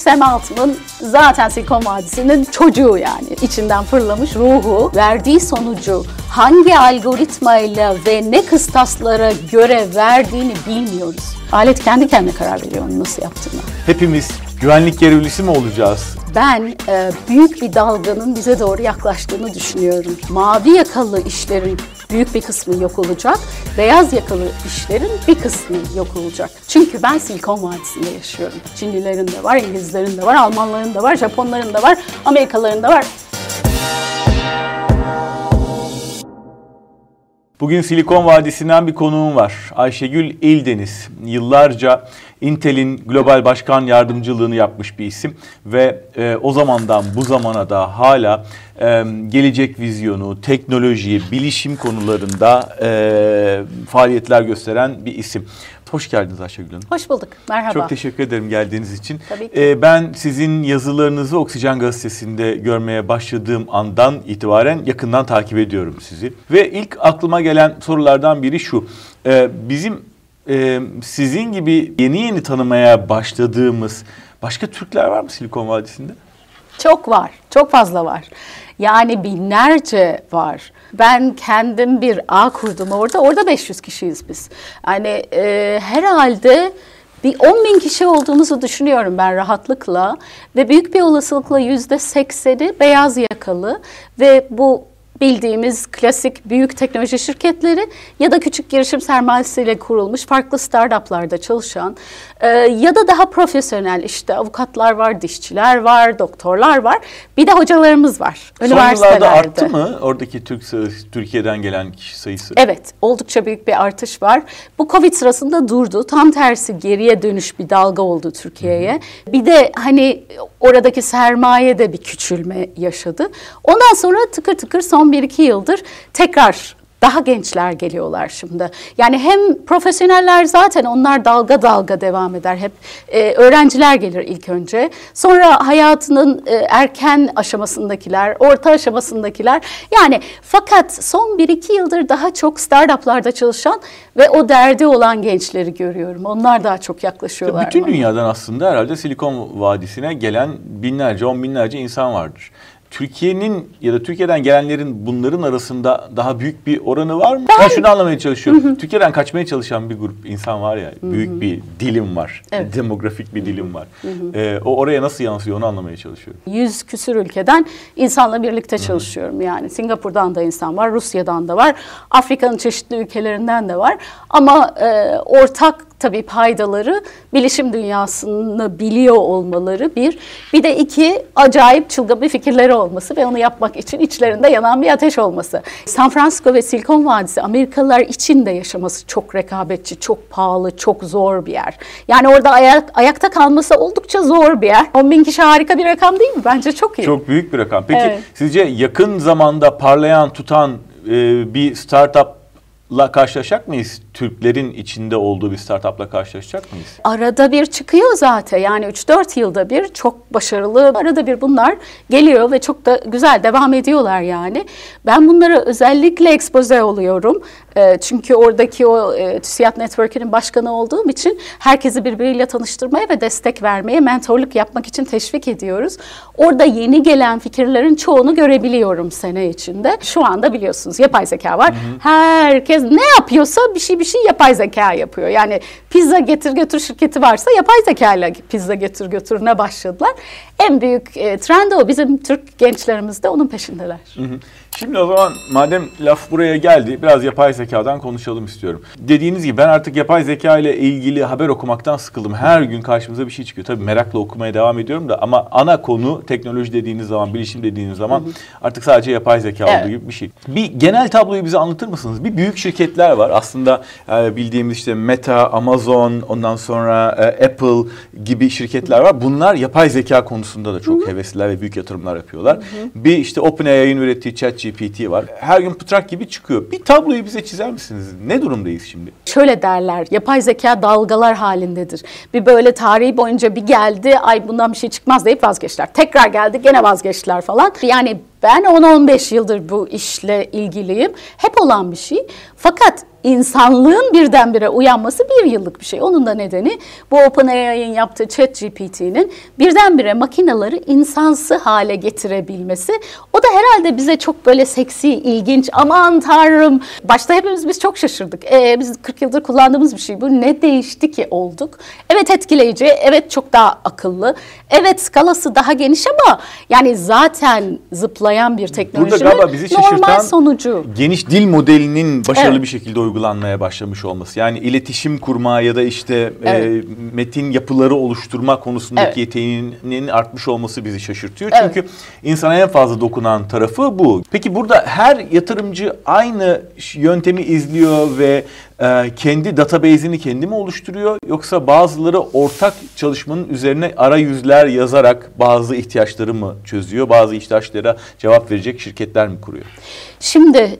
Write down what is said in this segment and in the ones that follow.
Sam Altman zaten Silikon Vadisi'nin çocuğu yani. içinden fırlamış ruhu. Verdiği sonucu hangi algoritmayla ve ne kıstaslara göre verdiğini bilmiyoruz. Alet kendi kendine karar veriyor onu nasıl yaptığını. Hepimiz güvenlik görevlisi mi olacağız? Ben e, büyük bir dalganın bize doğru yaklaştığını düşünüyorum. Mavi yakalı işlerin büyük bir kısmı yok olacak. Beyaz yakalı işlerin bir kısmı yok olacak. Çünkü ben Silikon Vadisi'nde yaşıyorum. Çinlilerin de var, İngilizlerin de var, Almanların da var, Japonların da var, Amerikalıların da var. Bugün Silikon Vadisi'nden bir konuğum var. Ayşegül İldeniz. Yıllarca Intel'in global başkan yardımcılığını yapmış bir isim ve e, o zamandan bu zamana da hala e, gelecek vizyonu, teknoloji, bilişim konularında e, faaliyetler gösteren bir isim. Hoş geldiniz Ayşegül Hanım. Hoş bulduk. Merhaba. Çok teşekkür ederim geldiğiniz için. Tabii ki. Ee, ben sizin yazılarınızı Oksijen Gazetesi'nde görmeye başladığım andan itibaren yakından takip ediyorum sizi. Ve ilk aklıma gelen sorulardan biri şu. Ee, bizim e, sizin gibi yeni yeni tanımaya başladığımız başka Türkler var mı Silikon Vadisi'nde? Çok var, çok fazla var. Yani binlerce var. Ben kendim bir ağ kurdum orada. Orada 500 kişiyiz biz. Yani e, herhalde bir 10 bin kişi olduğumuzu düşünüyorum ben rahatlıkla. Ve büyük bir olasılıkla yüzde sekseni beyaz yakalı. Ve bu bildiğimiz klasik büyük teknoloji şirketleri ya da küçük girişim sermayesiyle kurulmuş farklı startuplarda çalışan e, ya da daha profesyonel işte avukatlar var, dişçiler var, doktorlar var. Bir de hocalarımız var Son yıllarda arttı mı oradaki Türk Türkiye'den gelen kişi sayısı? Evet, oldukça büyük bir artış var. Bu Covid sırasında durdu. Tam tersi geriye dönüş bir dalga oldu Türkiye'ye. Bir de hani oradaki sermaye de bir küçülme yaşadı. Ondan sonra tıkır tıkır son bir iki yıldır tekrar daha gençler geliyorlar şimdi. Yani hem profesyoneller zaten onlar dalga dalga devam eder hep. Ee, öğrenciler gelir ilk önce. Sonra hayatının e, erken aşamasındakiler, orta aşamasındakiler. Yani fakat son bir iki yıldır daha çok startuplarda çalışan ve o derdi olan gençleri görüyorum. Onlar daha çok yaklaşıyorlar. Bütün bana. dünyadan aslında herhalde Silikon Vadisi'ne gelen binlerce, on binlerce insan vardır. Türkiye'nin ya da Türkiye'den gelenlerin bunların arasında daha büyük bir oranı var mı? Ben, ben şunu anlamaya çalışıyorum. Hı hı. Türkiye'den kaçmaya çalışan bir grup insan var ya, hı hı. büyük bir dilim var. Evet. Demografik bir dilim var. Hı hı. Ee, o oraya nasıl yansıyor onu anlamaya çalışıyorum. Yüz küsür ülkeden insanla birlikte çalışıyorum hı hı. yani. Singapur'dan da insan var, Rusya'dan da var, Afrika'nın çeşitli ülkelerinden de var. Ama e, ortak tabii paydaları bilişim dünyasını biliyor olmaları bir. Bir de iki acayip çılgın bir fikirleri olması ve onu yapmak için içlerinde yanan bir ateş olması. San Francisco ve Silikon Vadisi Amerikalılar için de yaşaması çok rekabetçi, çok pahalı, çok zor bir yer. Yani orada ayak, ayakta kalması oldukça zor bir yer. 10 bin kişi harika bir rakam değil mi? Bence çok iyi. Çok büyük bir rakam. Peki evet. sizce yakın zamanda parlayan, tutan e, bir startup la karşılaşacak mıyız? Türklerin içinde olduğu bir startupla karşılaşacak mıyız? Arada bir çıkıyor zaten. Yani 3-4 yılda bir çok başarılı. Arada bir bunlar geliyor ve çok da güzel devam ediyorlar yani. Ben bunlara özellikle expose oluyorum. E, çünkü oradaki o e, TÜSİAD Network'inin başkanı olduğum için herkesi birbiriyle tanıştırmaya ve destek vermeye, mentorluk yapmak için teşvik ediyoruz. Orada yeni gelen fikirlerin çoğunu görebiliyorum sene içinde. Şu anda biliyorsunuz yapay zeka var. Hı hı. Herkes ne yapıyorsa bir şey bir şey yapay zeka yapıyor. Yani pizza getir götür şirketi varsa yapay zeka ile pizza getir götürüne başladılar. En büyük e, trend o. Bizim Türk gençlerimiz de onun peşindeler. Hı hı. Şimdi o zaman madem laf buraya geldi biraz yapay zekadan konuşalım istiyorum. Dediğiniz gibi ben artık yapay zeka ile ilgili haber okumaktan sıkıldım. Her gün karşımıza bir şey çıkıyor. Tabii merakla okumaya devam ediyorum da ama ana konu teknoloji dediğiniz zaman, bilişim dediğiniz zaman artık sadece yapay zeka evet. olduğu gibi bir şey. Bir genel tabloyu bize anlatır mısınız? Bir büyük şirketler var. Aslında e, bildiğimiz işte Meta, Amazon, ondan sonra e, Apple gibi şirketler var. Bunlar yapay zeka konusunda da çok hevesliler ve büyük yatırımlar yapıyorlar. Bir işte OpenAI'nin ürettiği ChatGPT GPT var. Her gün pıtrak gibi çıkıyor. Bir tabloyu bize çizer misiniz? Ne durumdayız şimdi? Şöyle derler, yapay zeka dalgalar halindedir. Bir böyle tarihi boyunca bir geldi, ay bundan bir şey çıkmaz deyip vazgeçtiler. Tekrar geldi, gene vazgeçtiler falan. Yani Ben 10-15 yıldır bu işle ilgiliyim. Hep olan bir şey. Fakat insanlığın birdenbire uyanması bir yıllık bir şey. Onun da nedeni bu OpenAI'nin yaptığı ChatGPT'nin birdenbire makinaları insansı hale getirebilmesi. O da herhalde bize çok böyle seksi, ilginç, aman tanrım. Başta hepimiz biz çok şaşırdık. Ee, biz 40 yıldır kullandığımız bir şey. Bu ne değişti ki olduk? Evet etkileyici, evet çok daha akıllı. Evet skalası daha geniş ama yani zaten zıplayan bir teknolojinin Burada galiba bizi normal şaşırtan sonucu. geniş dil modelinin başarılı Evet. bir şekilde uygulanmaya başlamış olması. Yani iletişim kurma ya da işte Evet. e, metin yapıları oluşturma konusundaki Evet. yeteneğinin artmış olması bizi şaşırtıyor. Evet. Çünkü insana en fazla dokunan tarafı bu. Peki burada her yatırımcı aynı yöntemi izliyor ve e, kendi database'ini kendi mi oluşturuyor yoksa bazıları ortak çalışmanın üzerine arayüzler yazarak bazı ihtiyaçları mı çözüyor? Bazı ihtiyaçlara cevap verecek şirketler mi kuruyor? Şimdi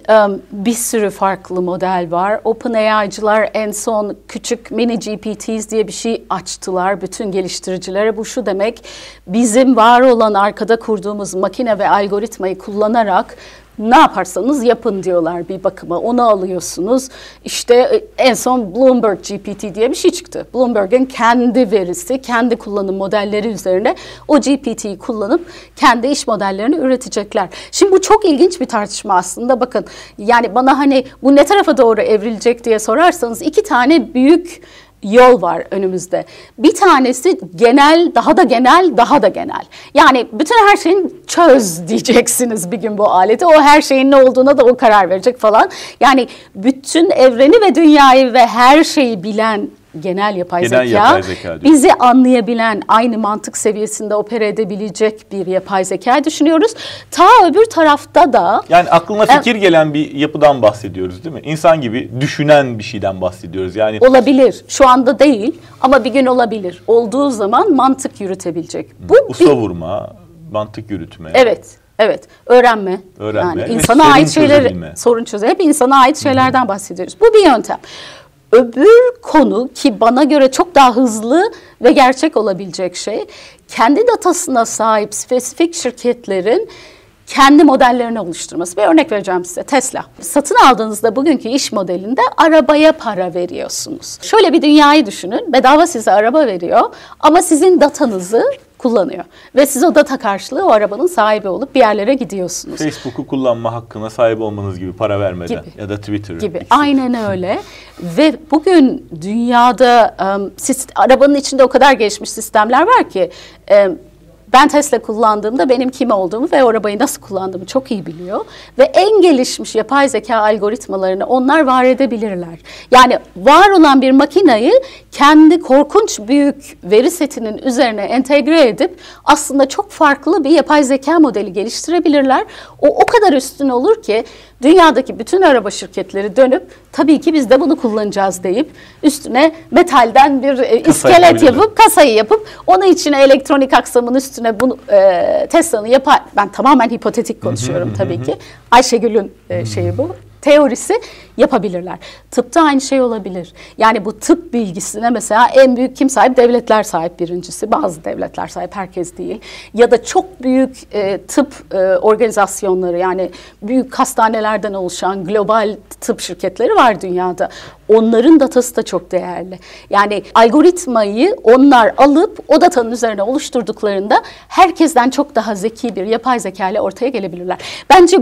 bir sürü farklı model var. OpenAI'cılar en son küçük mini GPTs diye bir şey açtılar bütün geliştiricilere. Bu şu demek bizim var olan arkada kurduğumuz makine ve algoritmayı kullanarak ne yaparsanız yapın diyorlar bir bakıma. Onu alıyorsunuz. İşte e, en son Bloomberg GPT diye bir şey çıktı. Bloomberg'in kendi verisi, kendi kullanım modelleri üzerine o GPT'yi kullanıp kendi iş modellerini üretecekler. Şimdi bu çok ilginç bir tartışma aslında. Bakın yani bana hani bu ne tarafa doğru evrilecek diye sorarsanız iki tane büyük yol var önümüzde. Bir tanesi genel, daha da genel, daha da genel. Yani bütün her şeyin çöz diyeceksiniz bir gün bu aleti. O her şeyin ne olduğuna da o karar verecek falan. Yani bütün evreni ve dünyayı ve her şeyi bilen genel yapay Genel zeka, yapay zeka diyor. bizi anlayabilen, aynı mantık seviyesinde opera edebilecek bir yapay zeka düşünüyoruz. Ta öbür tarafta da Yani aklına fikir gelen bir yapıdan bahsediyoruz değil mi? İnsan gibi düşünen bir şeyden bahsediyoruz. Yani olabilir. Şu anda değil ama bir gün olabilir. Olduğu zaman mantık yürütebilecek. Bu usta bir, vurma, mantık yürütme. Evet. Evet. Öğrenme. Öğrenme Yani insana ait çözebilme. sorun çöze. Hep insana ait şeylerden bahsediyoruz. Bu bir yöntem. Öbür konu ki bana göre çok daha hızlı ve gerçek olabilecek şey kendi datasına sahip spesifik şirketlerin kendi modellerini oluşturması. Bir örnek vereceğim size. Tesla. Satın aldığınızda bugünkü iş modelinde arabaya para veriyorsunuz. Şöyle bir dünyayı düşünün. Bedava size araba veriyor ama sizin datanızı kullanıyor. Ve siz o data karşılığı o arabanın sahibi olup bir yerlere gidiyorsunuz Facebook'u kullanma hakkına sahip olmanız gibi para vermeden Gibi. ya da Twitter'ı. gibi. ikisi. Aynen öyle. Ve bugün dünyada um, sist- arabanın içinde o kadar gelişmiş sistemler var ki um, ben Tesla kullandığımda benim kim olduğumu ve arabayı nasıl kullandığımı çok iyi biliyor. Ve en gelişmiş yapay zeka algoritmalarını onlar var edebilirler. Yani var olan bir makinayı kendi korkunç büyük veri setinin üzerine entegre edip aslında çok farklı bir yapay zeka modeli geliştirebilirler. O o kadar üstün olur ki dünyadaki bütün araba şirketleri dönüp tabii ki biz de bunu kullanacağız deyip üstüne metalden bir e, iskelet yapıp kasayı yapıp onun içine elektronik aksamın üstüne bunu e, Tesla'nın yapar. Ben tamamen hipotetik konuşuyorum tabii ki. Ayşegül'ün e, şeyi bu teorisi yapabilirler. Tıpta aynı şey olabilir. Yani bu tıp bilgisine mesela en büyük kim sahip? Devletler sahip birincisi. Bazı devletler sahip, herkes değil. Ya da çok büyük e, tıp e, organizasyonları yani büyük hastanelerden oluşan global tıp şirketleri var dünyada. Onların datası da çok değerli. Yani algoritmayı onlar alıp o datanın üzerine oluşturduklarında herkesten çok daha zeki bir yapay zeka ile ortaya gelebilirler. Bence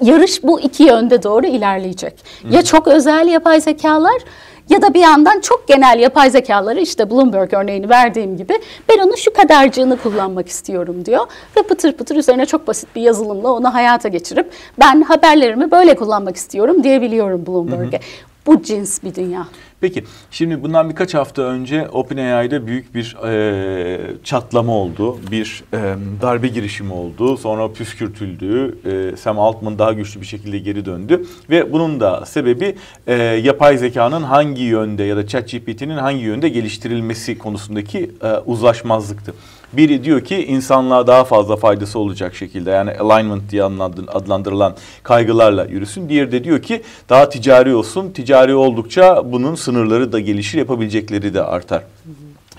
yarış bu iki yönde doğru ilerleyecek. Ya çok özel yapay zekalar ya da bir yandan çok genel yapay zekaları işte Bloomberg örneğini verdiğim gibi ben onun şu kadarcığını kullanmak istiyorum diyor ve pıtır pıtır üzerine çok basit bir yazılımla onu hayata geçirip ben haberlerimi böyle kullanmak istiyorum diyebiliyorum Bloomberg'e. Bu cins bir dünya. Peki şimdi bundan birkaç hafta önce OpenAI'de büyük bir e, çatlama oldu. Bir e, darbe girişimi oldu. Sonra püskürtüldü. E, Sam Altman daha güçlü bir şekilde geri döndü. Ve bunun da sebebi e, yapay zekanın hangi yönde ya da ChatGPT'nin hangi yönde geliştirilmesi konusundaki e, uzlaşmazlıktı. Biri diyor ki insanlığa daha fazla faydası olacak şekilde yani alignment diye adlandır- adlandırılan kaygılarla yürüsün. Diğeri de diyor ki daha ticari olsun. Ticari oldukça bunun sınırları da gelişir, yapabilecekleri de artar.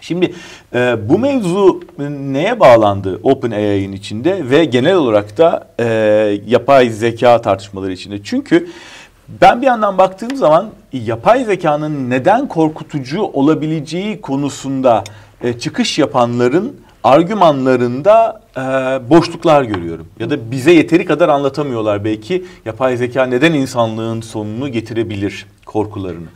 Şimdi e, bu mevzu neye bağlandı OpenAI'nin içinde ve genel olarak da e, yapay zeka tartışmaları içinde? Çünkü ben bir yandan baktığım zaman yapay zekanın neden korkutucu olabileceği konusunda e, çıkış yapanların argümanlarında e, boşluklar görüyorum. Ya da bize yeteri kadar anlatamıyorlar belki yapay zeka neden insanlığın sonunu getirebilir korkularını.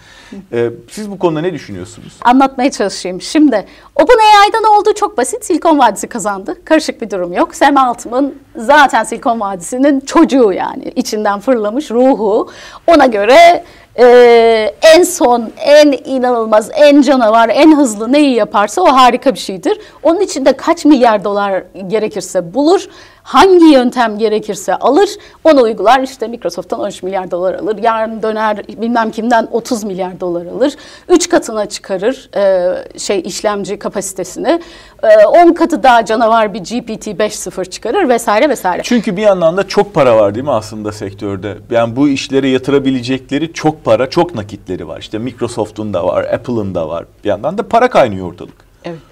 E, siz bu konuda ne düşünüyorsunuz? Anlatmaya çalışayım. Şimdi OpenAI'dan olduğu çok basit. Silikon Vadisi kazandı. Karışık bir durum yok. Sam Altman zaten Silikon Vadisi'nin çocuğu yani. içinden fırlamış ruhu. Ona göre ee, en son, en inanılmaz, en canavar, en hızlı neyi yaparsa o harika bir şeydir. Onun için de kaç milyar dolar gerekirse bulur hangi yöntem gerekirse alır, onu uygular. İşte Microsoft'tan 13 milyar dolar alır, yarın döner bilmem kimden 30 milyar dolar alır. 3 katına çıkarır e, şey işlemci kapasitesini. E, 10 katı daha canavar bir GPT 5.0 çıkarır vesaire vesaire. Çünkü bir yandan da çok para var değil mi aslında sektörde? Yani bu işlere yatırabilecekleri çok para, çok nakitleri var. İşte Microsoft'un da var, Apple'ın da var. Bir yandan da para kaynıyor ortalık. Evet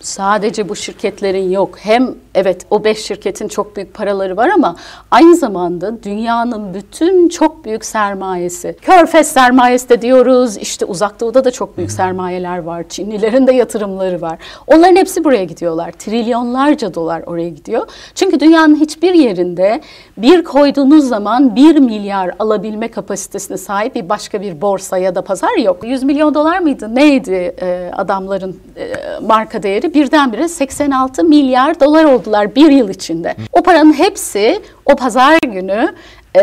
sadece bu şirketlerin yok. Hem evet o beş şirketin çok büyük paraları var ama aynı zamanda dünyanın bütün çok büyük sermayesi. Körfez sermayesi de diyoruz. İşte uzak doğuda da çok büyük sermayeler var. Çinlilerin de yatırımları var. Onların hepsi buraya gidiyorlar. Trilyonlarca dolar oraya gidiyor. Çünkü dünyanın hiçbir yerinde bir koyduğunuz zaman bir milyar alabilme kapasitesine sahip bir başka bir borsa ya da pazar yok. 100 milyon dolar mıydı? Neydi e, adamların e, marka değeri? Birdenbire 86 milyar dolar oldular bir yıl içinde. O paranın hepsi o pazar günü e,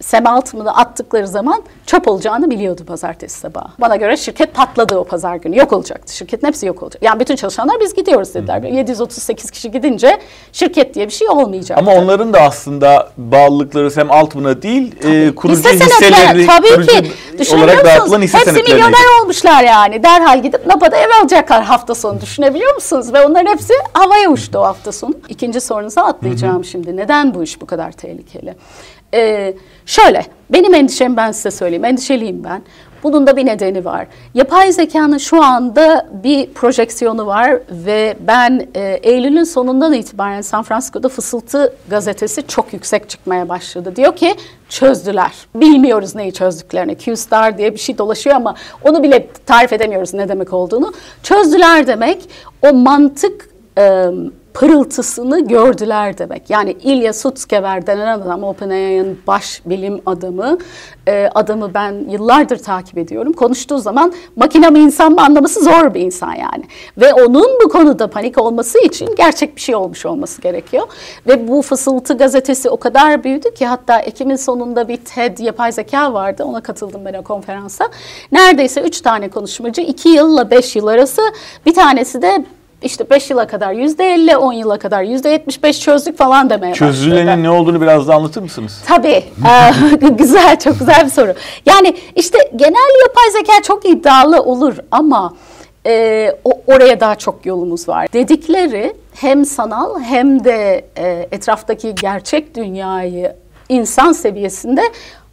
Sem Altman'ı attıkları zaman çöp olacağını biliyordu pazartesi sabahı. Bana göre şirket patladı o pazar günü. Yok olacaktı. Şirketin hepsi yok olacak. Yani bütün çalışanlar biz gidiyoruz dediler. Hı. 738 kişi gidince şirket diye bir şey olmayacak. Ama onların da aslında bağlılıkları Sem Altman'a değil e, kurucu hisse hisseleri tabii kurucu ki. olarak dağıtılan hisse Hepsi milyoner olmuşlar yani. Derhal gidip Napa'da ev alacaklar hafta sonu. Düşünebiliyor musunuz? Ve onların hepsi havaya uçtu o hafta sonu. İkinci sorunuza atlayacağım Hı-hı. şimdi. Neden bu iş bu kadar tehlikeli? Ee, şöyle, benim endişem ben size söyleyeyim, endişeliyim ben. Bunun da bir nedeni var. Yapay zekanın şu anda bir projeksiyonu var ve ben e, Eylül'ün sonundan itibaren San Francisco'da Fısıltı gazetesi çok yüksek çıkmaya başladı. Diyor ki çözdüler. Bilmiyoruz neyi çözdüklerini. Q-Star diye bir şey dolaşıyor ama onu bile tarif edemiyoruz ne demek olduğunu. Çözdüler demek o mantık... E, pırıltısını gördüler demek. Yani Ilya Sutskever denen adam OpenAI'ın baş bilim adamı. E, adamı ben yıllardır takip ediyorum. Konuştuğu zaman makine mi insan mı anlaması zor bir insan yani. Ve onun bu konuda panik olması için gerçek bir şey olmuş olması gerekiyor. Ve bu Fısıltı gazetesi o kadar büyüdü ki hatta Ekim'in sonunda bir TED yapay zeka vardı. Ona katıldım ben o konferansa. Neredeyse üç tane konuşmacı iki yılla beş yıl arası bir tanesi de işte 5 yıla kadar yüzde 50, 10 yıla kadar yüzde 75 çözdük falan demeye Çözülenin başladı. ne olduğunu biraz da anlatır mısınız? Tabii. ee, güzel, çok güzel bir soru. Yani işte genel yapay zeka çok iddialı olur ama e, o, oraya daha çok yolumuz var. Dedikleri hem sanal hem de e, etraftaki gerçek dünyayı insan seviyesinde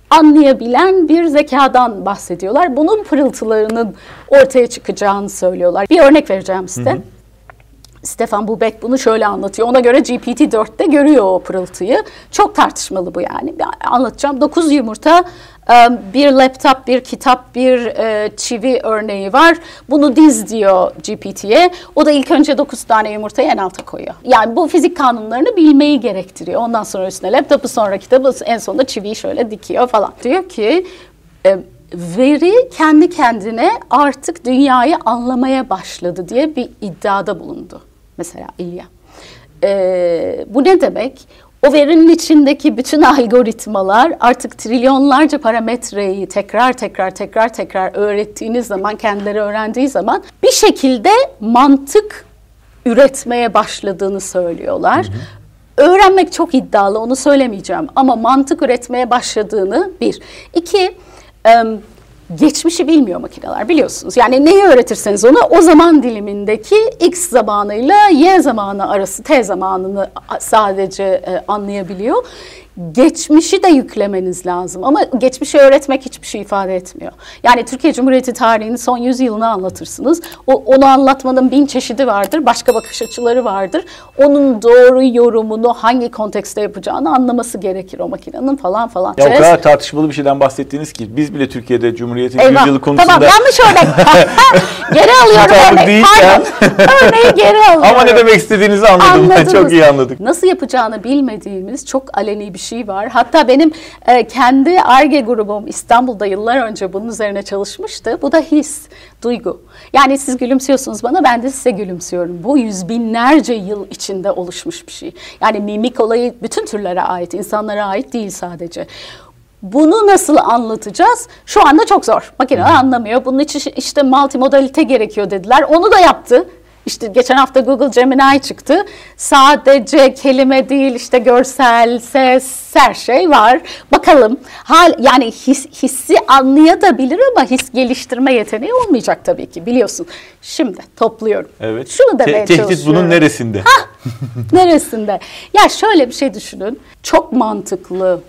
anlayabilen bir zekadan bahsediyorlar. Bunun pırıltılarının ortaya çıkacağını söylüyorlar. Bir örnek vereceğim size. Hı hı. Stefan Bubek bunu şöyle anlatıyor. Ona göre GPT-4'te görüyor o pırıltıyı. Çok tartışmalı bu yani. Anlatacağım. 9 yumurta, bir laptop, bir kitap, bir çivi örneği var. Bunu diz diyor GPT'ye. O da ilk önce 9 tane yumurtayı en alta koyuyor. Yani bu fizik kanunlarını bilmeyi gerektiriyor. Ondan sonra üstüne laptopu, sonra kitabı, en sonunda çiviyi şöyle dikiyor falan. Diyor ki veri kendi kendine artık dünyayı anlamaya başladı diye bir iddiada bulundu mesela İlya. Ee, bu ne demek? O verinin içindeki bütün algoritmalar artık trilyonlarca parametreyi tekrar tekrar tekrar tekrar öğrettiğiniz zaman, kendileri öğrendiği zaman bir şekilde mantık üretmeye başladığını söylüyorlar. Hı hı. Öğrenmek çok iddialı, onu söylemeyeceğim. Ama mantık üretmeye başladığını bir. İki, geçmişi bilmiyor makineler biliyorsunuz. Yani neyi öğretirseniz ona o zaman dilimindeki X zamanıyla Y zamanı arası T zamanını sadece e, anlayabiliyor. Geçmişi de yüklemeniz lazım. Ama geçmişi öğretmek hiçbir şey ifade etmiyor. Yani Türkiye Cumhuriyeti tarihinin son 100 yılını anlatırsınız. O, onu anlatmanın bin çeşidi vardır. Başka bakış açıları vardır. Onun doğru yorumunu hangi kontekste yapacağını anlaması gerekir o makinenin falan falan. Ya o kadar tartışmalı bir şeyden bahsettiğiniz ki biz bile Türkiye'de Cumhuriyet'in 100 yılı konusunda... Tamam yanlış örnek. geri alıyorum örnek. Değilken... Örneği geri alıyorum. Ama ne demek istediğinizi anladım. Anladınız. Çok iyi anladık. Nasıl yapacağını bilmediğimiz çok aleni bir şey var. Hatta benim e, kendi ARGE grubum İstanbul'da yıllar önce bunun üzerine çalışmıştı. Bu da his, duygu. Yani siz gülümsüyorsunuz bana, ben de size gülümsüyorum. Bu yüz binlerce yıl içinde oluşmuş bir şey. Yani mimik olayı bütün türlere ait, insanlara ait değil sadece. Bunu nasıl anlatacağız? Şu anda çok zor. Makine anlamıyor. Bunun için işte multimodalite gerekiyor dediler. Onu da yaptı. İşte geçen hafta Google Gemini çıktı. Sadece kelime değil işte görsel, ses, her şey var. Bakalım. Hal yani his, hissi anlayabilir ama his geliştirme yeteneği olmayacak tabii ki biliyorsun. Şimdi topluyorum. Evet. Şunu demeye Te- Tehdit bunun neresinde? Hah, neresinde? Ya şöyle bir şey düşünün. Çok mantıklı,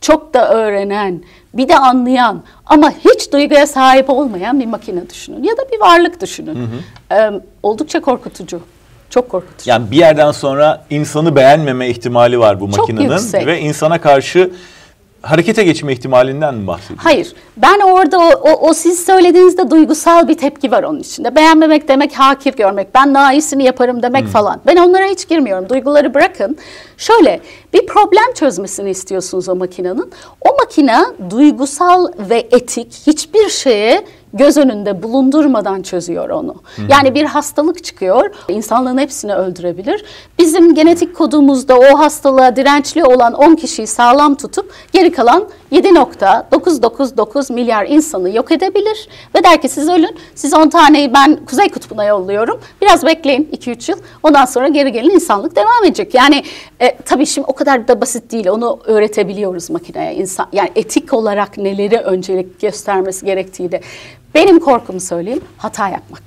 çok da öğrenen, bir de anlayan ama hiç duyguya sahip olmayan bir makine düşünün ya da bir varlık düşünün. Hı hı. Ee, oldukça korkutucu. Çok korkutucu. Yani bir yerden sonra insanı beğenmeme ihtimali var bu makinenin ve insana karşı harekete geçme ihtimalinden mi bahsediyorsun? Hayır. Ben orada o, o, o siz söylediğinizde duygusal bir tepki var onun içinde. Beğenmemek demek hakir görmek. Ben daha iyisini yaparım demek hmm. falan. Ben onlara hiç girmiyorum. Duyguları bırakın. Şöyle bir problem çözmesini istiyorsunuz o makinenin. O makine duygusal ve etik hiçbir şeye göz önünde bulundurmadan çözüyor onu. Hı. Yani bir hastalık çıkıyor, insanlığın hepsini öldürebilir. Bizim genetik kodumuzda o hastalığa dirençli olan 10 kişiyi sağlam tutup geri kalan 7.999 milyar insanı yok edebilir ve der ki siz ölün, siz 10 taneyi ben Kuzey Kutbu'na yolluyorum. Biraz bekleyin 2-3 yıl. Ondan sonra geri gelin insanlık devam edecek. Yani e, tabii şimdi o kadar da basit değil. Onu öğretebiliyoruz makineye. İnsan, yani etik olarak neleri öncelik göstermesi gerektiği de. Benim korkumu söyleyeyim, hata yapmak.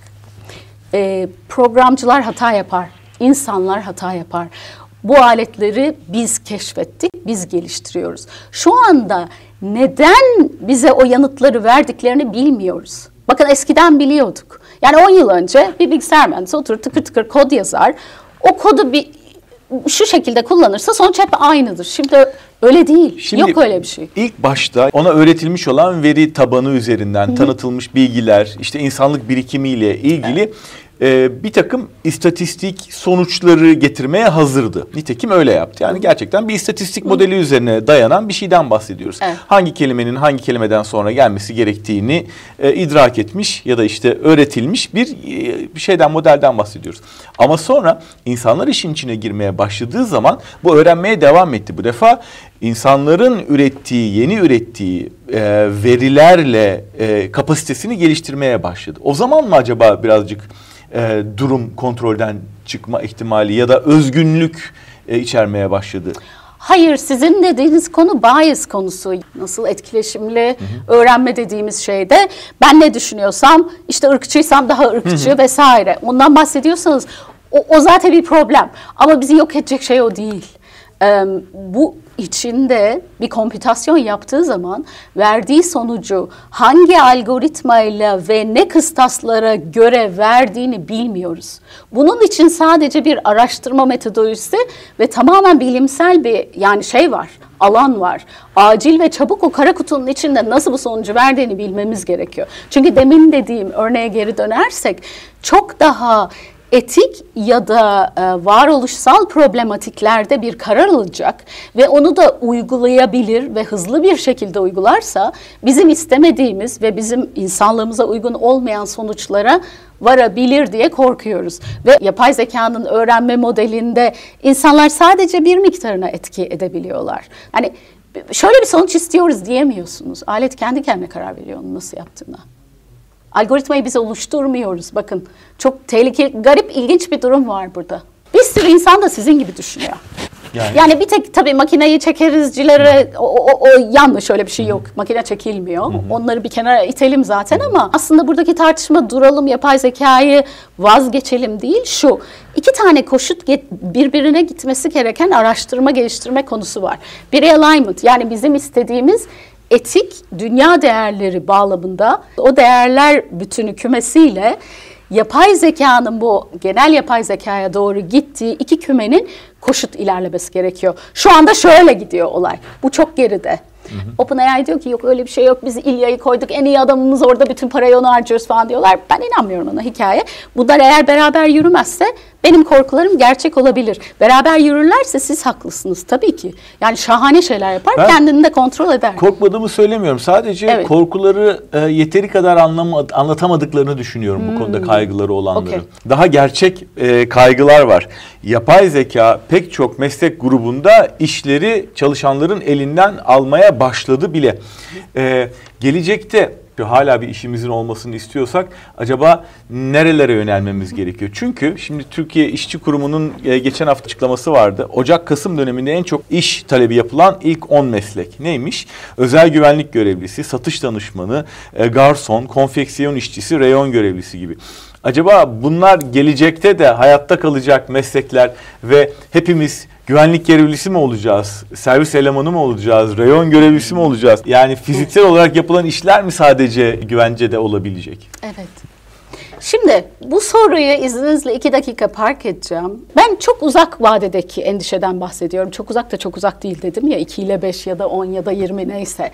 E, programcılar hata yapar, insanlar hata yapar. Bu aletleri biz keşfettik, biz geliştiriyoruz. Şu anda neden bize o yanıtları verdiklerini bilmiyoruz. Bakın eskiden biliyorduk. Yani 10 yıl önce bir bilgisayar mühendisi oturur tıkır tıkır kod yazar. O kodu bir şu şekilde kullanırsa sonuç hep aynıdır. Şimdi öyle değil. Şimdi, Yok öyle bir şey. İlk başta ona öğretilmiş olan veri tabanı üzerinden Hı-hı. tanıtılmış bilgiler, işte insanlık birikimiyle ilgili evet e, bir takım istatistik sonuçları getirmeye hazırdı. Nitekim öyle yaptı. Yani gerçekten bir istatistik modeli üzerine dayanan bir şeyden bahsediyoruz. Evet. Hangi kelimenin hangi kelimeden sonra gelmesi gerektiğini e, idrak etmiş ya da işte öğretilmiş bir, e, şeyden modelden bahsediyoruz. Ama sonra insanlar işin içine girmeye başladığı zaman bu öğrenmeye devam etti. Bu defa insanların ürettiği, yeni ürettiği e, verilerle e, kapasitesini geliştirmeye başladı. O zaman mı acaba birazcık e, durum kontrolden çıkma ihtimali ya da özgünlük e, içermeye başladı? Hayır, sizin dediğiniz konu bias konusu. Nasıl etkileşimli hı hı. öğrenme dediğimiz şeyde ben ne düşünüyorsam, işte ırkçıysam daha ırkçı hı hı. vesaire. Ondan bahsediyorsanız o, o zaten bir problem. Ama bizi yok edecek şey o değil. Ee, bu içinde bir komputasyon yaptığı zaman verdiği sonucu hangi algoritmayla ve ne kıstaslara göre verdiğini bilmiyoruz. Bunun için sadece bir araştırma metodolojisi ve tamamen bilimsel bir yani şey var, alan var. Acil ve çabuk o kara kutunun içinde nasıl bu sonucu verdiğini bilmemiz gerekiyor. Çünkü demin dediğim örneğe geri dönersek çok daha etik ya da e, varoluşsal problematiklerde bir karar alacak ve onu da uygulayabilir ve hızlı bir şekilde uygularsa bizim istemediğimiz ve bizim insanlığımıza uygun olmayan sonuçlara varabilir diye korkuyoruz. Ve yapay zekanın öğrenme modelinde insanlar sadece bir miktarına etki edebiliyorlar. Hani şöyle bir sonuç istiyoruz diyemiyorsunuz. Alet kendi kendine karar veriyor onu nasıl yaptığına. Algoritmayı biz oluşturmuyoruz. Bakın çok tehlikeli, garip, ilginç bir durum var burada. Bir sürü insan da sizin gibi düşünüyor. Yani, yani bir tek tabii makineyi çekerizcilere o, o, o yanlış öyle bir şey yok. Makine çekilmiyor. Hı-hı. Onları bir kenara itelim zaten Hı-hı. ama aslında buradaki tartışma duralım yapay zekayı vazgeçelim değil şu. iki tane koşut birbirine gitmesi gereken araştırma geliştirme konusu var. Bir alignment yani bizim istediğimiz etik dünya değerleri bağlamında o değerler bütünü kümesiyle yapay zekanın bu genel yapay zekaya doğru gittiği iki kümenin koşut ilerlemesi gerekiyor. Şu anda şöyle gidiyor olay. Bu çok geride. Hı hı. OpenAI diyor ki yok öyle bir şey yok biz İlya'yı koyduk en iyi adamımız orada bütün parayı onu harcıyoruz falan diyorlar. Ben inanmıyorum ona hikaye. Bunlar eğer beraber yürümezse benim korkularım gerçek olabilir. Beraber yürürlerse siz haklısınız tabii ki. Yani şahane şeyler yapar ben kendini de kontrol eder. Korkmadığımı söylemiyorum. Sadece evet. korkuları e, yeteri kadar anlama, anlatamadıklarını düşünüyorum hmm. bu konuda kaygıları olanların. Okay. Daha gerçek e, kaygılar var. Yapay zeka pek çok meslek grubunda işleri çalışanların elinden almaya başladı bile. E, gelecekte hala bir işimizin olmasını istiyorsak acaba nerelere yönelmemiz gerekiyor? Çünkü şimdi Türkiye İşçi Kurumu'nun e, geçen hafta açıklaması vardı. Ocak-Kasım döneminde en çok iş talebi yapılan ilk 10 meslek neymiş? Özel güvenlik görevlisi, satış danışmanı, e, garson, konfeksiyon işçisi, reyon görevlisi gibi. Acaba bunlar gelecekte de hayatta kalacak meslekler ve hepimiz güvenlik görevlisi mi olacağız? Servis elemanı mı olacağız? Reyon görevlisi mi olacağız? Yani fiziksel olarak yapılan işler mi sadece güvencede olabilecek? Evet. Şimdi bu soruyu izninizle iki dakika park edeceğim. Ben çok uzak vadedeki endişeden bahsediyorum. Çok uzak da çok uzak değil dedim ya 2 ile 5 ya da 10 ya da 20 neyse.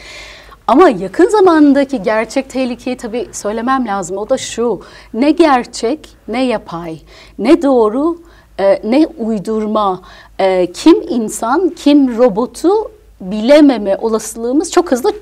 Ama yakın zamandaki gerçek tehlikeyi tabii söylemem lazım. O da şu. Ne gerçek ne yapay. Ne doğru e, ne uydurma. E, kim insan kim robotu bilememe olasılığımız çok hızlı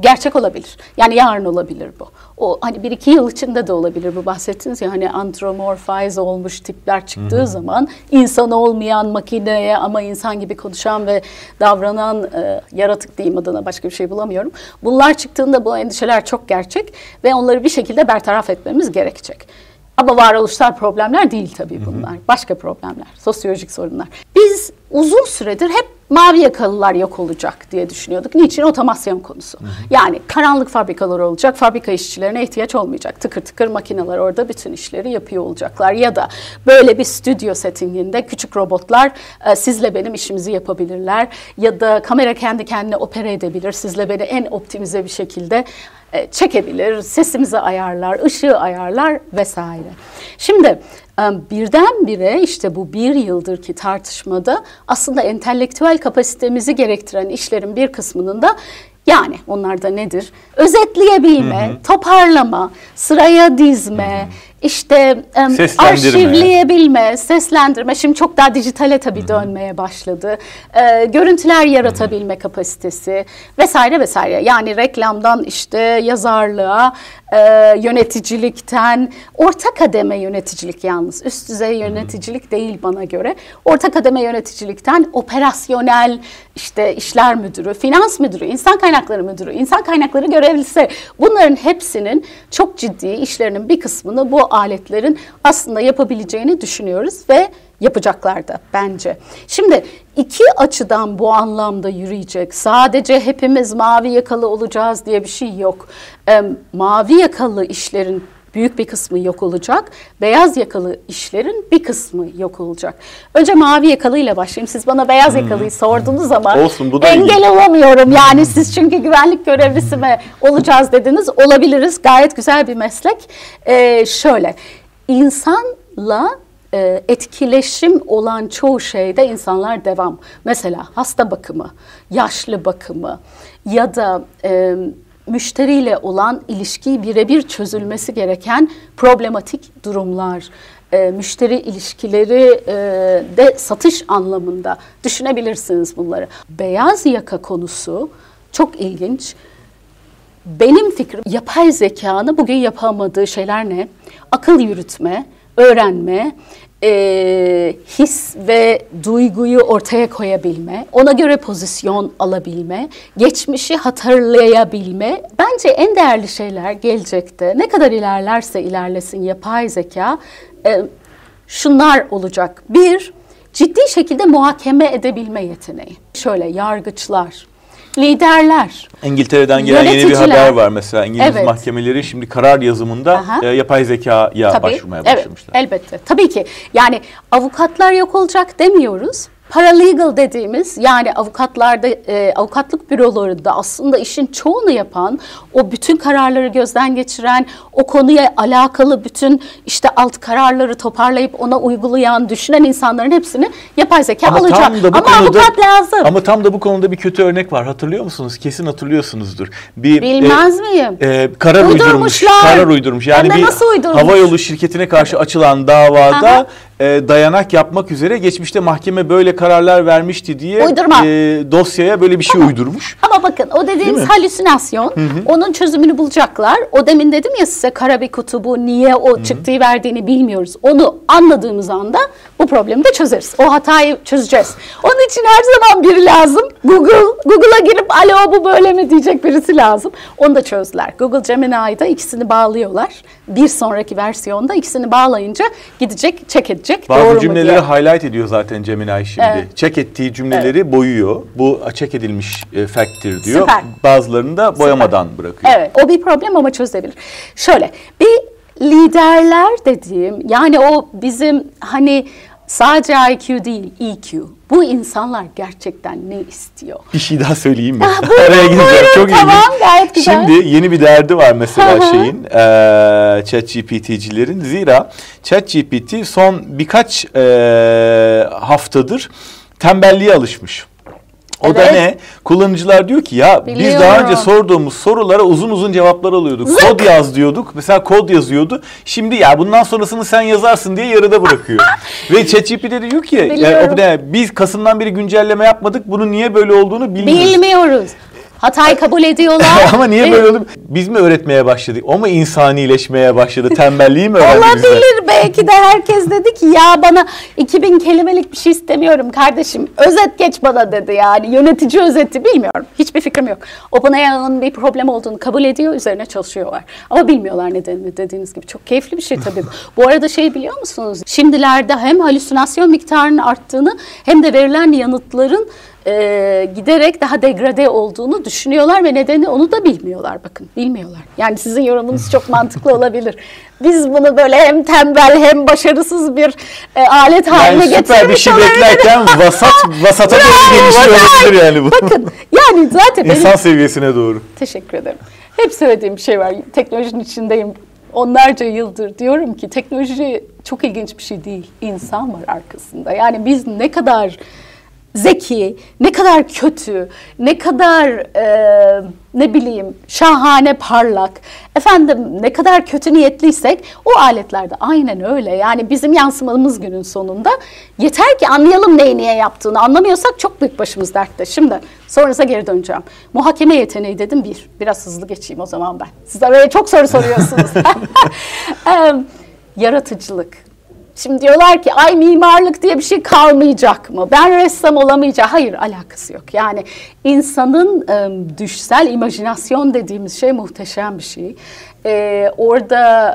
gerçek olabilir. Yani yarın olabilir bu. O hani bir iki yıl içinde de olabilir bu bahsettiniz ya hani antromorfize olmuş tipler çıktığı Hı-hı. zaman insan olmayan makineye ama insan gibi konuşan ve davranan e, yaratık diyeyim adına başka bir şey bulamıyorum. Bunlar çıktığında bu endişeler çok gerçek ve onları bir şekilde bertaraf etmemiz gerekecek. Ama varoluşsal problemler değil tabii bunlar. Hı hı. Başka problemler, sosyolojik sorunlar. Biz uzun süredir hep mavi yakalılar yok olacak diye düşünüyorduk. Niçin? Otomasyon konusu. Hı hı. Yani karanlık fabrikalar olacak, fabrika işçilerine ihtiyaç olmayacak. Tıkır tıkır makineler orada bütün işleri yapıyor olacaklar. Ya da böyle bir stüdyo settinginde küçük robotlar e, sizle benim işimizi yapabilirler. Ya da kamera kendi kendine opera edebilir. Sizle beni en optimize bir şekilde çekebilir, sesimizi ayarlar, ışığı ayarlar vesaire. Şimdi e, birdenbire işte bu bir yıldır ki tartışmada aslında entelektüel kapasitemizi gerektiren işlerin bir kısmının da yani onlar da nedir? Özetleyebilme, hı hı. toparlama, sıraya dizme, hı hı işte arşivleyebilme, seslendirme. Şimdi çok daha dijitale tabii Hı-hı. dönmeye başladı. Ee, görüntüler yaratabilme Hı-hı. kapasitesi vesaire vesaire. Yani reklamdan işte yazarlığa, e, yöneticilikten, orta kademe yöneticilik yalnız. Üst düzey yöneticilik Hı-hı. değil bana göre. Orta kademe yöneticilikten operasyonel işte işler müdürü, finans müdürü, insan kaynakları müdürü, insan kaynakları görevlisi. Bunların hepsinin çok ciddi işlerinin bir kısmını bu aletlerin aslında yapabileceğini düşünüyoruz ve yapacaklar da bence. Şimdi iki açıdan bu anlamda yürüyecek. Sadece hepimiz mavi yakalı olacağız diye bir şey yok. E, mavi yakalı işlerin büyük bir kısmı yok olacak. Beyaz yakalı işlerin bir kısmı yok olacak. Önce mavi yakalıyla başlayayım. Siz bana beyaz hmm. yakalıyı sordunuz ama Olsun, bu da engel iyi. olamıyorum. Yani siz çünkü güvenlik görevlisi mi olacağız dediniz. Olabiliriz. Gayet güzel bir meslek. Ee, şöyle, insanla e, etkileşim olan çoğu şeyde insanlar devam. Mesela hasta bakımı, yaşlı bakımı ya da... E, müşteriyle olan ilişkiyi birebir çözülmesi gereken problematik durumlar, e, müşteri ilişkileri e, de satış anlamında düşünebilirsiniz bunları. Beyaz yaka konusu çok ilginç. Benim fikrim yapay zekanı bugün yapamadığı şeyler ne? Akıl yürütme, öğrenme, e, his ve duyguyu ortaya koyabilme, ona göre pozisyon alabilme, geçmişi hatırlayabilme bence en değerli şeyler gelecekte. Ne kadar ilerlerse ilerlesin yapay zeka e, şunlar olacak. Bir, ciddi şekilde muhakeme edebilme yeteneği. Şöyle yargıçlar, liderler. İngiltere'den gelen yeni bir haber var mesela. İngiliz Evet. mahkemeleri şimdi karar yazımında Aha. e, yapay zekaya Tabii, başvurmaya evet, başlamışlar. elbette. Tabii ki. Yani avukatlar yok olacak demiyoruz. Paralegal dediğimiz yani avukatlarda e, avukatlık bürolarında aslında işin çoğunu yapan, o bütün kararları gözden geçiren, o konuya alakalı bütün işte alt kararları toparlayıp ona uygulayan, düşünen insanların hepsini yapay zeka Ama alacak. tam da bu Ama konuda avukat lazım. Ama tam da bu konuda bir kötü örnek var. Hatırlıyor musunuz? Kesin hatırlıyorsunuzdur. Bir Bilmez miyim? e, karar uydurmuş. Karar uydurmuş. Yani bir nasıl uydurmuş? hava yolu şirketine karşı açılan davada Aha. E, dayanak yapmak üzere geçmişte mahkeme böyle kararlar vermişti diye Uydurma. e, dosyaya böyle bir şey uydurmuş. Ama bakın o dediğimiz mi? halüsinasyon onun çözümünü bulacaklar. O demin dedim ya size kara bir kutu bu niye o çıktığı verdiğini bilmiyoruz. Onu anladığımız anda bu problemi de çözeriz. O hatayı çözeceğiz. Onun için her zaman biri lazım. Google, Google'a girip alo bu böyle mi diyecek birisi lazım. Onu da çözdüler. Google Gemini'de ikisini bağlıyorlar. Bir sonraki versiyonda ikisini bağlayınca gidecek, check edecek. Bazı doğru cümleleri highlight ediyor zaten Gemini şimdi. Evet. Check ettiği cümleleri boyuyor. Bu check edilmiş e, fact'tir diyor. Süper. Bazılarını da boyamadan bırakıyor. Evet o bir problem ama çözebilir. Şöyle bir liderler dediğim yani o bizim hani sadece IQ değil EQ. Bu insanlar gerçekten ne istiyor? Bir şey daha söyleyeyim mi? Buyurun, Araya gireceğim. buyurun. Çok Tamam, ilginç. gayet güzel. Şimdi yeni bir derdi var mesela şeyin eee ChatGPT'cilerin. Zira ChatGPT son birkaç eee, haftadır tembelliğe alışmış. O da Evet. ne? Kullanıcılar diyor ki ya biz daha Biliyorum. önce sorduğumuz sorulara uzun uzun cevaplar alıyorduk. Kod yaz diyorduk. Mesela kod yazıyordu. Şimdi ya bundan sonrasını sen yazarsın diye yarıda bırakıyor. Ve ChatGPT de diyor ki ya, Biliyorum. biz Kasım'dan beri güncelleme yapmadık. Bunun niye böyle olduğunu bilmiyoruz. Bilmiyoruz. Hatayı kabul ediyorlar. Ama niye böyle oldu? Biz mi öğretmeye başladık? O mu insanileşmeye başladı? Tembelliği mi öğrendi? Olabilir belki de herkes dedi ki ya bana 2000 kelimelik bir şey istemiyorum kardeşim. Özet geç bana dedi yani. Yönetici özeti bilmiyorum. Hiçbir fikrim yok. OpenAI'ın bir problem olduğunu kabul ediyor. Üzerine çalışıyorlar. Ama bilmiyorlar nedenini dediğiniz gibi. Çok keyifli bir şey tabii. bu. Bu arada şey biliyor musunuz? Şimdilerde hem halüsinasyon miktarının arttığını hem de verilen yanıtların e, giderek daha degrade olduğunu düşünüyorlar ve nedeni onu da bilmiyorlar bakın bilmiyorlar. Yani sizin yorumunuz çok mantıklı olabilir. Biz bunu böyle hem tembel hem başarısız bir e, alet haline Yani süper bir getirmiş şey beklerken vasat, vasata doğru gelişiyor bravo. olabilir yani bu. Bakın yani zaten benim İnsan seviyesine doğru. Teşekkür ederim. Hep söylediğim bir şey var. Teknolojinin içindeyim. Onlarca yıldır diyorum ki teknoloji çok ilginç bir şey değil. İnsan var arkasında. Yani biz ne kadar zeki, ne kadar kötü, ne kadar e, ne bileyim şahane parlak, efendim ne kadar kötü niyetliysek o aletlerde aynen öyle. Yani bizim yansımamız günün sonunda yeter ki anlayalım neyi niye yaptığını. Anlamıyorsak çok büyük başımız dertte. Şimdi sonrasına geri döneceğim. Muhakeme yeteneği dedim bir. Biraz hızlı geçeyim o zaman ben. Siz de böyle çok soru soruyorsunuz. Yaratıcılık. Şimdi diyorlar ki ay mimarlık diye bir şey kalmayacak mı? Ben ressam olamayacağım. Hayır alakası yok. Yani insanın em, düşsel imajinasyon dediğimiz şey muhteşem bir şey. Ee, orada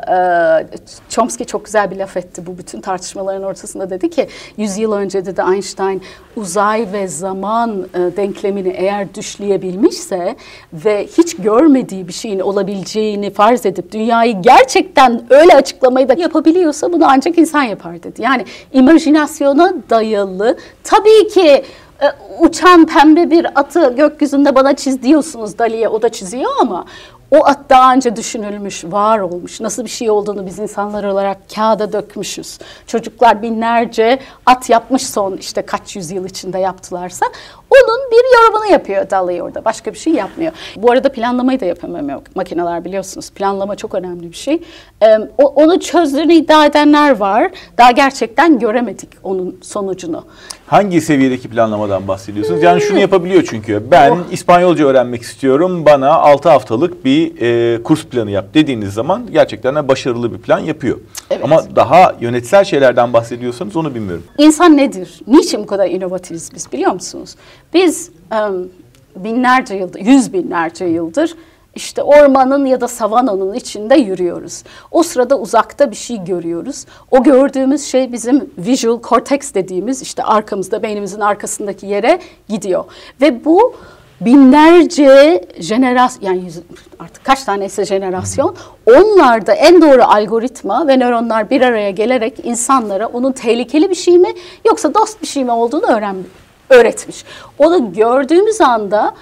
e, Chomsky çok güzel bir laf etti bu bütün tartışmaların ortasında dedi ki 100 yıl önce dedi Einstein uzay ve zaman e, denklemini eğer düşleyebilmişse ve hiç görmediği bir şeyin olabileceğini farz edip dünyayı gerçekten öyle açıklamayı da yapabiliyorsa bunu ancak insan yapar dedi. Yani imajinasyona dayalı tabii ki e, uçan pembe bir atı gökyüzünde bana çiz diyorsunuz Dali'ye o da çiziyor ama o at daha önce düşünülmüş, var olmuş. Nasıl bir şey olduğunu biz insanlar olarak kağıda dökmüşüz. Çocuklar binlerce at yapmış son işte kaç yüzyıl içinde yaptılarsa. Onun bir yorumunu yapıyor Dali orada. Başka bir şey yapmıyor. Bu arada planlamayı da yapamıyor makineler biliyorsunuz. Planlama çok önemli bir şey. Ee, onu çözdüğünü iddia edenler var. Daha gerçekten göremedik onun sonucunu. Hangi seviyedeki planlamadan bahsediyorsunuz? Yani şunu yapabiliyor çünkü. Ben İspanyolca öğrenmek istiyorum. Bana 6 haftalık bir e, kurs planı yap dediğiniz zaman gerçekten de başarılı bir plan yapıyor. Evet. Ama daha yönetsel şeylerden bahsediyorsanız onu bilmiyorum. İnsan nedir? Niçin bu kadar inovatifiz biz biliyor musunuz? Biz binlerce yıldır, yüz binlerce yıldır işte ormanın ya da savananın içinde yürüyoruz. O sırada uzakta bir şey görüyoruz. O gördüğümüz şey bizim visual cortex dediğimiz işte arkamızda beynimizin arkasındaki yere gidiyor. Ve bu binlerce jenerasyon yani yüz, artık kaç tanesi jenerasyon onlarda en doğru algoritma ve nöronlar bir araya gelerek insanlara onun tehlikeli bir şey mi yoksa dost bir şey mi olduğunu öğren öğretmiş. Onu gördüğümüz anda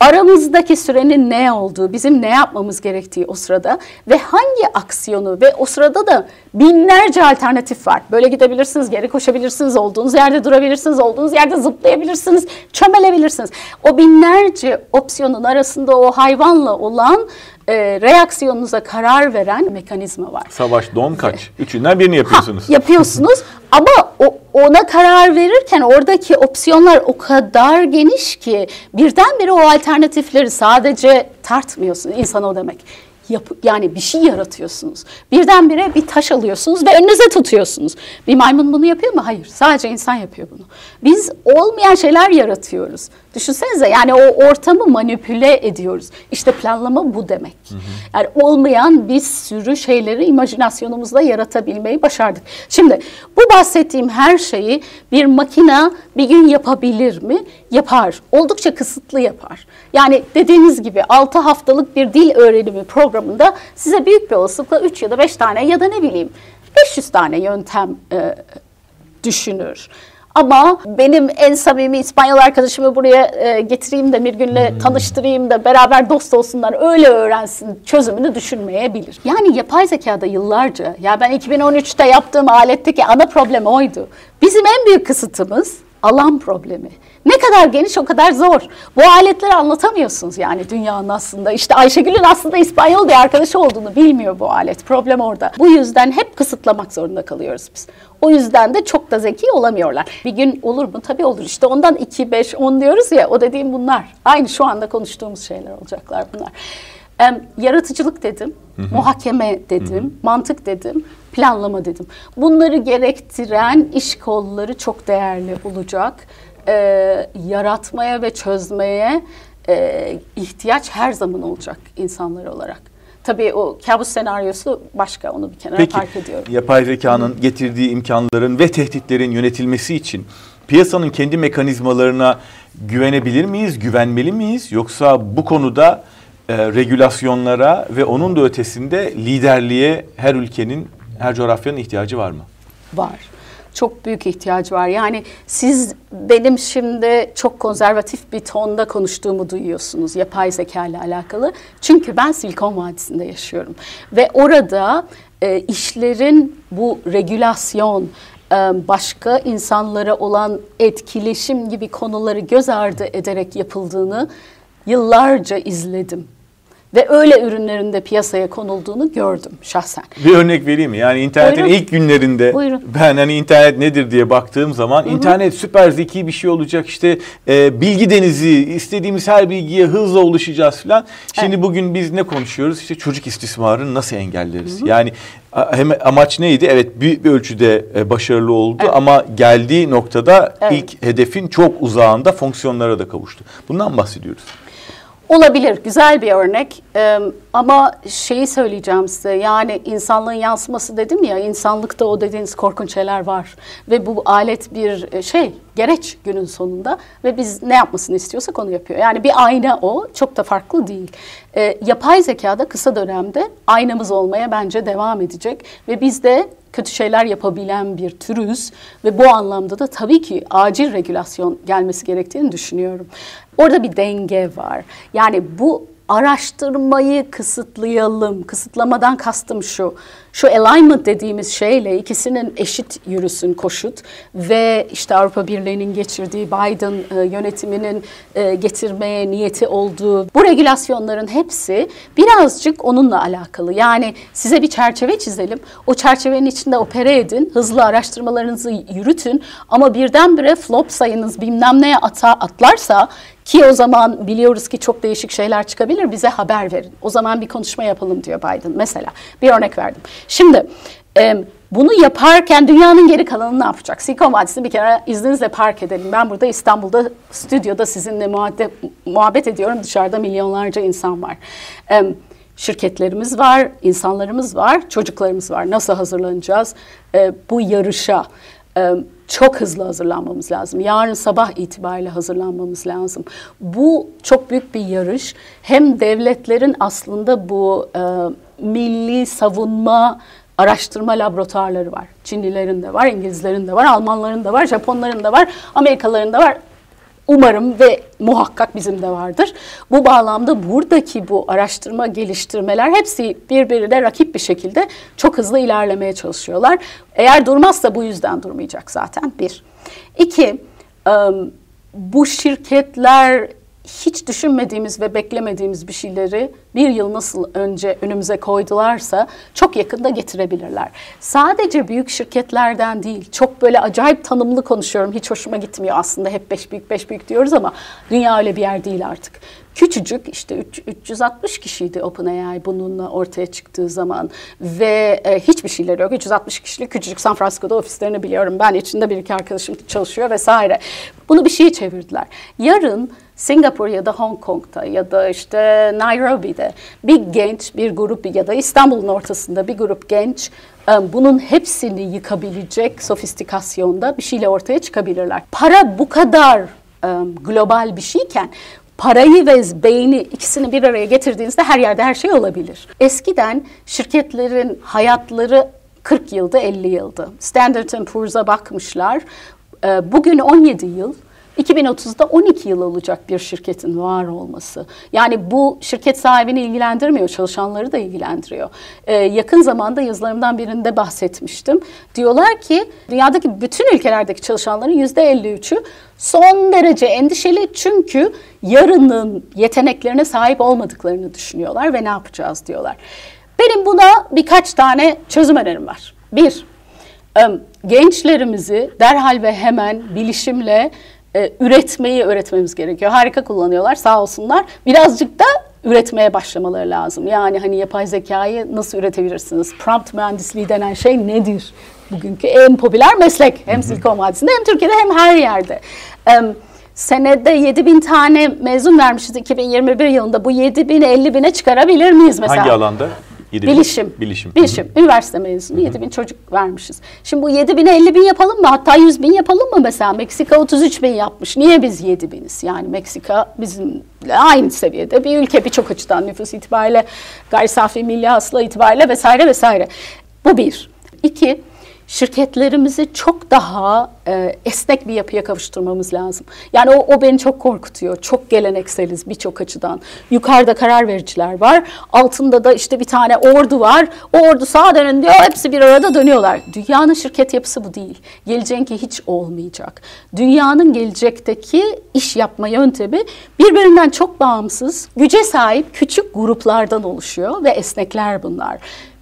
aramızdaki sürenin ne olduğu, bizim ne yapmamız gerektiği o sırada ve hangi aksiyonu ve o sırada da binlerce alternatif var. Böyle gidebilirsiniz, geri koşabilirsiniz, olduğunuz yerde durabilirsiniz, olduğunuz yerde zıplayabilirsiniz, çömelebilirsiniz. O binlerce opsiyonun arasında o hayvanla olan e, reaksiyonunuza karar veren mekanizma var. Savaş, don, kaç. Üçünden birini yapıyorsunuz. Ha, yapıyorsunuz ama o, ona karar verirken oradaki opsiyonlar o kadar geniş ki birdenbire o alternatifleri sadece tartmıyorsun. İnsan o demek yap, yani bir şey yaratıyorsunuz. Birdenbire bir taş alıyorsunuz ve önünüze tutuyorsunuz. Bir maymun bunu yapıyor mu? Hayır. Sadece insan yapıyor bunu. Biz olmayan şeyler yaratıyoruz. Düşünsenize yani o ortamı manipüle ediyoruz. İşte planlama bu demek. Hı hı. Yani olmayan bir sürü şeyleri imajinasyonumuzla yaratabilmeyi başardık. Şimdi bu bahsettiğim her şeyi bir makina bir gün yapabilir mi? Yapar. Oldukça kısıtlı yapar. Yani dediğiniz gibi 6 haftalık bir dil öğrenimi programında size büyük bir olasılıkla 3 ya da 5 tane ya da ne bileyim 500 tane yöntem e, düşünür. Ama benim en samimi İspanyol arkadaşımı buraya e, getireyim de bir günle hmm. tanıştırayım da beraber dost olsunlar öyle öğrensin çözümünü düşünmeyebilir. Yani yapay zekada yıllarca ya ben 2013'te yaptığım aletteki ana problem oydu. Bizim en büyük kısıtımız alan problemi. Ne kadar geniş o kadar zor. Bu aletleri anlatamıyorsunuz yani dünyanın aslında. İşte Ayşegül'ün aslında İspanyol bir arkadaşı olduğunu bilmiyor bu alet. Problem orada. Bu yüzden hep kısıtlamak zorunda kalıyoruz biz. O yüzden de çok da zeki olamıyorlar. Bir gün olur mu? Tabii olur. İşte ondan 2, 5, 10 diyoruz ya o dediğim bunlar. Aynı şu anda konuştuğumuz şeyler olacaklar bunlar. Yaratıcılık dedim, hı hı. muhakeme dedim, hı hı. mantık dedim, planlama dedim. Bunları gerektiren iş kolları çok değerli olacak e, yaratmaya ve çözmeye e, ihtiyaç her zaman olacak insanlar olarak. Tabii o kabus senaryosu başka onu bir kenara Peki, park ediyorum. yapay zekanın getirdiği imkanların ve tehditlerin yönetilmesi için piyasanın kendi mekanizmalarına güvenebilir miyiz, güvenmeli miyiz? Yoksa bu konuda e, regülasyonlara ve onun da ötesinde liderliğe her ülkenin, her coğrafyanın ihtiyacı var mı? Var çok büyük ihtiyacı var. Yani siz benim şimdi çok konservatif bir tonda konuştuğumu duyuyorsunuz yapay zeka ile alakalı. Çünkü ben Silikon Vadisi'nde yaşıyorum ve orada e, işlerin bu regülasyon, e, başka insanlara olan etkileşim gibi konuları göz ardı ederek yapıldığını yıllarca izledim. Ve öyle ürünlerin de piyasaya konulduğunu gördüm şahsen. Bir örnek vereyim mi? Yani internetin Buyurun. ilk günlerinde Buyurun. ben hani internet nedir diye baktığım zaman Hı-hı. internet süper zeki bir şey olacak. İşte e, bilgi denizi, istediğimiz her bilgiye hızla ulaşacağız falan. Şimdi evet. bugün biz ne konuşuyoruz? İşte çocuk istismarını nasıl engelleriz? Hı-hı. Yani hem amaç neydi? Evet büyük bir ölçüde e, başarılı oldu evet. ama geldiği noktada evet. ilk hedefin çok uzağında fonksiyonlara da kavuştu. Bundan bahsediyoruz. Olabilir, güzel bir örnek ee, ama şeyi söyleyeceğim size yani insanlığın yansıması dedim ya insanlıkta o dediğiniz korkunç şeyler var ve bu alet bir e, şey gereç günün sonunda ve biz ne yapmasını istiyorsak onu yapıyor. Yani bir ayna o çok da farklı değil. Ee, yapay zekada kısa dönemde aynamız olmaya bence devam edecek ve biz de kötü şeyler yapabilen bir türüz ve bu anlamda da tabii ki acil regülasyon gelmesi gerektiğini düşünüyorum. Orada bir denge var. Yani bu araştırmayı kısıtlayalım. Kısıtlamadan kastım şu. Şu alignment dediğimiz şeyle ikisinin eşit yürüsün koşut ve işte Avrupa Birliği'nin geçirdiği Biden e, yönetiminin e, getirmeye niyeti olduğu bu regülasyonların hepsi birazcık onunla alakalı. Yani size bir çerçeve çizelim. O çerçevenin içinde opere edin. Hızlı araştırmalarınızı yürütün ama birdenbire flop sayınız bilmem neye ata, atlarsa ki o zaman biliyoruz ki çok değişik şeyler çıkabilir bize haber verin. O zaman bir konuşma yapalım diyor Biden mesela. Bir örnek verdim. Şimdi Bunu yaparken dünyanın geri kalanı ne yapacak? Silikon Vadisi'ni bir kere izninizle park edelim. Ben burada İstanbul'da stüdyoda sizinle muhabbet, muhabbet ediyorum. Dışarıda milyonlarca insan var. Ee, şirketlerimiz var, insanlarımız var, çocuklarımız var. Nasıl hazırlanacağız ee, bu yarışa? Ee, çok hızlı hazırlanmamız lazım. Yarın sabah itibariyle hazırlanmamız lazım. Bu çok büyük bir yarış. Hem devletlerin aslında bu e, milli savunma araştırma laboratuvarları var. Çinlilerin de var, İngilizlerin de var, Almanların da var, Japonların da var, Amerikalıların da var. Umarım ve muhakkak bizim de vardır. Bu bağlamda buradaki bu araştırma geliştirmeler hepsi birbirine rakip bir şekilde çok hızlı ilerlemeye çalışıyorlar. Eğer durmazsa bu yüzden durmayacak zaten bir. İki, bu şirketler hiç düşünmediğimiz ve beklemediğimiz bir şeyleri bir yıl nasıl önce önümüze koydularsa çok yakında getirebilirler. Sadece büyük şirketlerden değil, çok böyle acayip tanımlı konuşuyorum. Hiç hoşuma gitmiyor aslında. Hep beş büyük beş büyük diyoruz ama dünya öyle bir yer değil artık. Küçücük işte 360 kişiydi OpenAI bununla ortaya çıktığı zaman ve e, hiçbir şeyleri yok. 360 kişilik küçücük San Francisco'da ofislerini biliyorum. Ben içinde bir iki arkadaşım çalışıyor vesaire. Bunu bir şeye çevirdiler. Yarın Singapur ya da Hong Kong'da ya da işte Nairobi'de bir genç bir grup ya da İstanbul'un ortasında bir grup genç e, bunun hepsini yıkabilecek sofistikasyonda bir şeyle ortaya çıkabilirler. Para bu kadar um, global bir şeyken parayı ve beyni ikisini bir araya getirdiğinizde her yerde her şey olabilir. Eskiden şirketlerin hayatları 40 yılda 50 yıldı. Standard Poor's'a bakmışlar. E, bugün 17 yıl. 2030'da 12 yıl olacak bir şirketin var olması. Yani bu şirket sahibini ilgilendirmiyor, çalışanları da ilgilendiriyor. Ee, yakın zamanda yazılarımdan birinde bahsetmiştim. Diyorlar ki dünyadaki bütün ülkelerdeki çalışanların %53'ü son derece endişeli çünkü yarının yeteneklerine sahip olmadıklarını düşünüyorlar ve ne yapacağız diyorlar. Benim buna birkaç tane çözüm önerim var. Bir, gençlerimizi derhal ve hemen bilişimle e, üretmeyi öğretmemiz gerekiyor. Harika kullanıyorlar sağ olsunlar. Birazcık da üretmeye başlamaları lazım. Yani hani yapay zekayı nasıl üretebilirsiniz? Prompt mühendisliği denen şey nedir? Bugünkü en popüler meslek. Hem Silikon Vadisi'nde hem Türkiye'de hem her yerde. Um, senede 7 bin tane mezun vermişiz 2021 yılında. Bu 7 bin 50 bine çıkarabilir miyiz mesela? Hangi alanda? 7 bilişim. Bilişim. Bilişim. Hı-hı. Üniversite mezunu 7 bin çocuk vermişiz. Şimdi bu 7 bine 50 bin yapalım mı? Hatta 100 bin yapalım mı mesela? Meksika 33 bin yapmış. Niye biz 7 biniz? Yani Meksika bizim aynı seviyede bir ülke birçok açıdan nüfus itibariyle, gayri safi milli hasıla itibariyle vesaire vesaire. Bu bir. İki, şirketlerimizi çok daha e, esnek bir yapıya kavuşturmamız lazım. Yani o, o beni çok korkutuyor. Çok gelenekseliz birçok açıdan. Yukarıda karar vericiler var. Altında da işte bir tane ordu var. O ordu sağa dönün diyor. Hepsi bir arada dönüyorlar. Dünyanın şirket yapısı bu değil. Geleceğin ki hiç olmayacak. Dünyanın gelecekteki iş yapma yöntemi birbirinden çok bağımsız, güce sahip küçük gruplardan oluşuyor ve esnekler bunlar.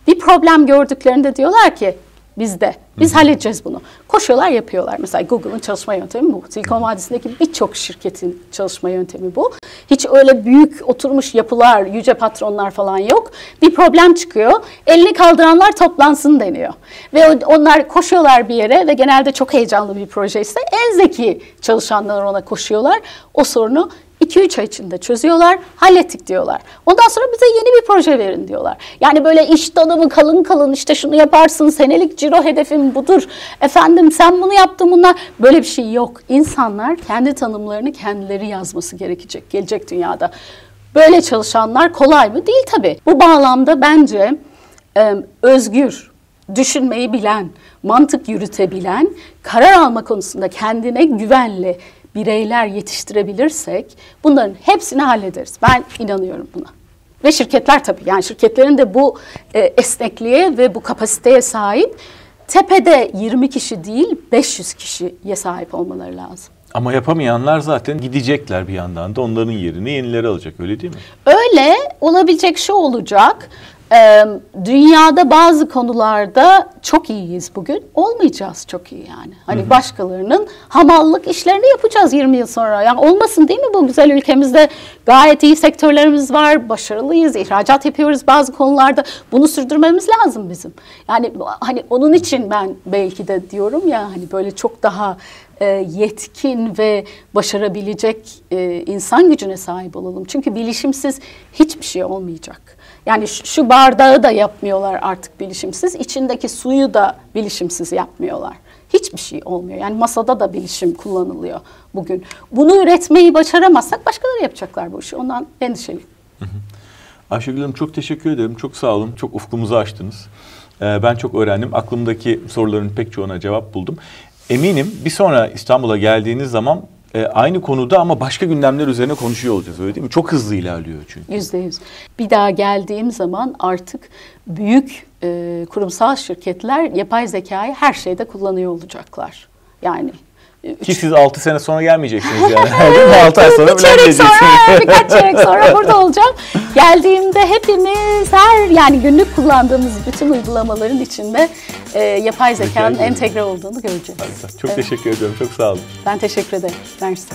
Bir problem gördüklerinde diyorlar ki bizde. Biz Hı. halledeceğiz bunu. Koşuyorlar yapıyorlar. Mesela Google'ın çalışma yöntemi bu. Silikon Vadisi'ndeki birçok şirketin çalışma yöntemi bu. Hiç öyle büyük oturmuş yapılar, yüce patronlar falan yok. Bir problem çıkıyor. Elini kaldıranlar toplansın deniyor. Ve onlar koşuyorlar bir yere ve genelde çok heyecanlı bir proje ise en zeki çalışanlar ona koşuyorlar. O sorunu 2-3 ay içinde çözüyorlar, hallettik diyorlar. Ondan sonra bize yeni bir proje verin diyorlar. Yani böyle iş tanımı kalın kalın işte şunu yaparsın, senelik ciro hedefim budur. Efendim sen bunu yaptın bunlar. Böyle bir şey yok. İnsanlar kendi tanımlarını kendileri yazması gerekecek gelecek dünyada. Böyle çalışanlar kolay mı? Değil tabii. Bu bağlamda bence özgür, düşünmeyi bilen, mantık yürütebilen, karar alma konusunda kendine güvenli, bireyler yetiştirebilirsek bunların hepsini hallederiz. Ben inanıyorum buna. Ve şirketler tabii yani şirketlerin de bu e, esnekliğe ve bu kapasiteye sahip tepede 20 kişi değil 500 kişiye sahip olmaları lazım. Ama yapamayanlar zaten gidecekler bir yandan da onların yerini yenileri alacak öyle değil mi? Öyle olabilecek şu olacak. Ee, dünyada bazı konularda çok iyiyiz bugün. Olmayacağız çok iyi yani. Hani başkalarının hamallık işlerini yapacağız 20 yıl sonra. Yani olmasın değil mi bu güzel ülkemizde gayet iyi sektörlerimiz var, başarılıyız, ihracat yapıyoruz bazı konularda. Bunu sürdürmemiz lazım bizim. Yani hani onun için ben belki de diyorum ya hani böyle çok daha e, yetkin ve başarabilecek e, insan gücüne sahip olalım. Çünkü bilişimsiz hiçbir şey olmayacak. Yani şu, bardağı da yapmıyorlar artık bilişimsiz, içindeki suyu da bilişimsiz yapmıyorlar. Hiçbir şey olmuyor. Yani masada da bilişim kullanılıyor bugün. Bunu üretmeyi başaramazsak başkaları yapacaklar bu işi. Ondan endişeliyim. Ayşegül Hanım çok teşekkür ederim. Çok sağ olun. Çok ufkumuzu açtınız. Ee, ben çok öğrendim. Aklımdaki soruların pek çoğuna cevap buldum. Eminim bir sonra İstanbul'a geldiğiniz zaman e, aynı konuda ama başka gündemler üzerine konuşuyor olacağız öyle değil mi? Çok hızlı ilerliyor çünkü. Yüzde yüz. Bir daha geldiğim zaman artık büyük e, kurumsal şirketler yapay zekayı her şeyde kullanıyor olacaklar. Yani ki siz 6 sene sonra gelmeyeceksiniz yani. evet, 6 ay sonra bir çeyrek sonra, birkaç çeyrek sonra burada olacağım. Geldiğimde hepimiz her yani günlük kullandığımız bütün uygulamaların içinde e, yapay zekanın entegre olduğunu göreceğiz. Harika. Çok evet. teşekkür ediyorum. Çok sağ olun. Ben teşekkür ederim. Dersin.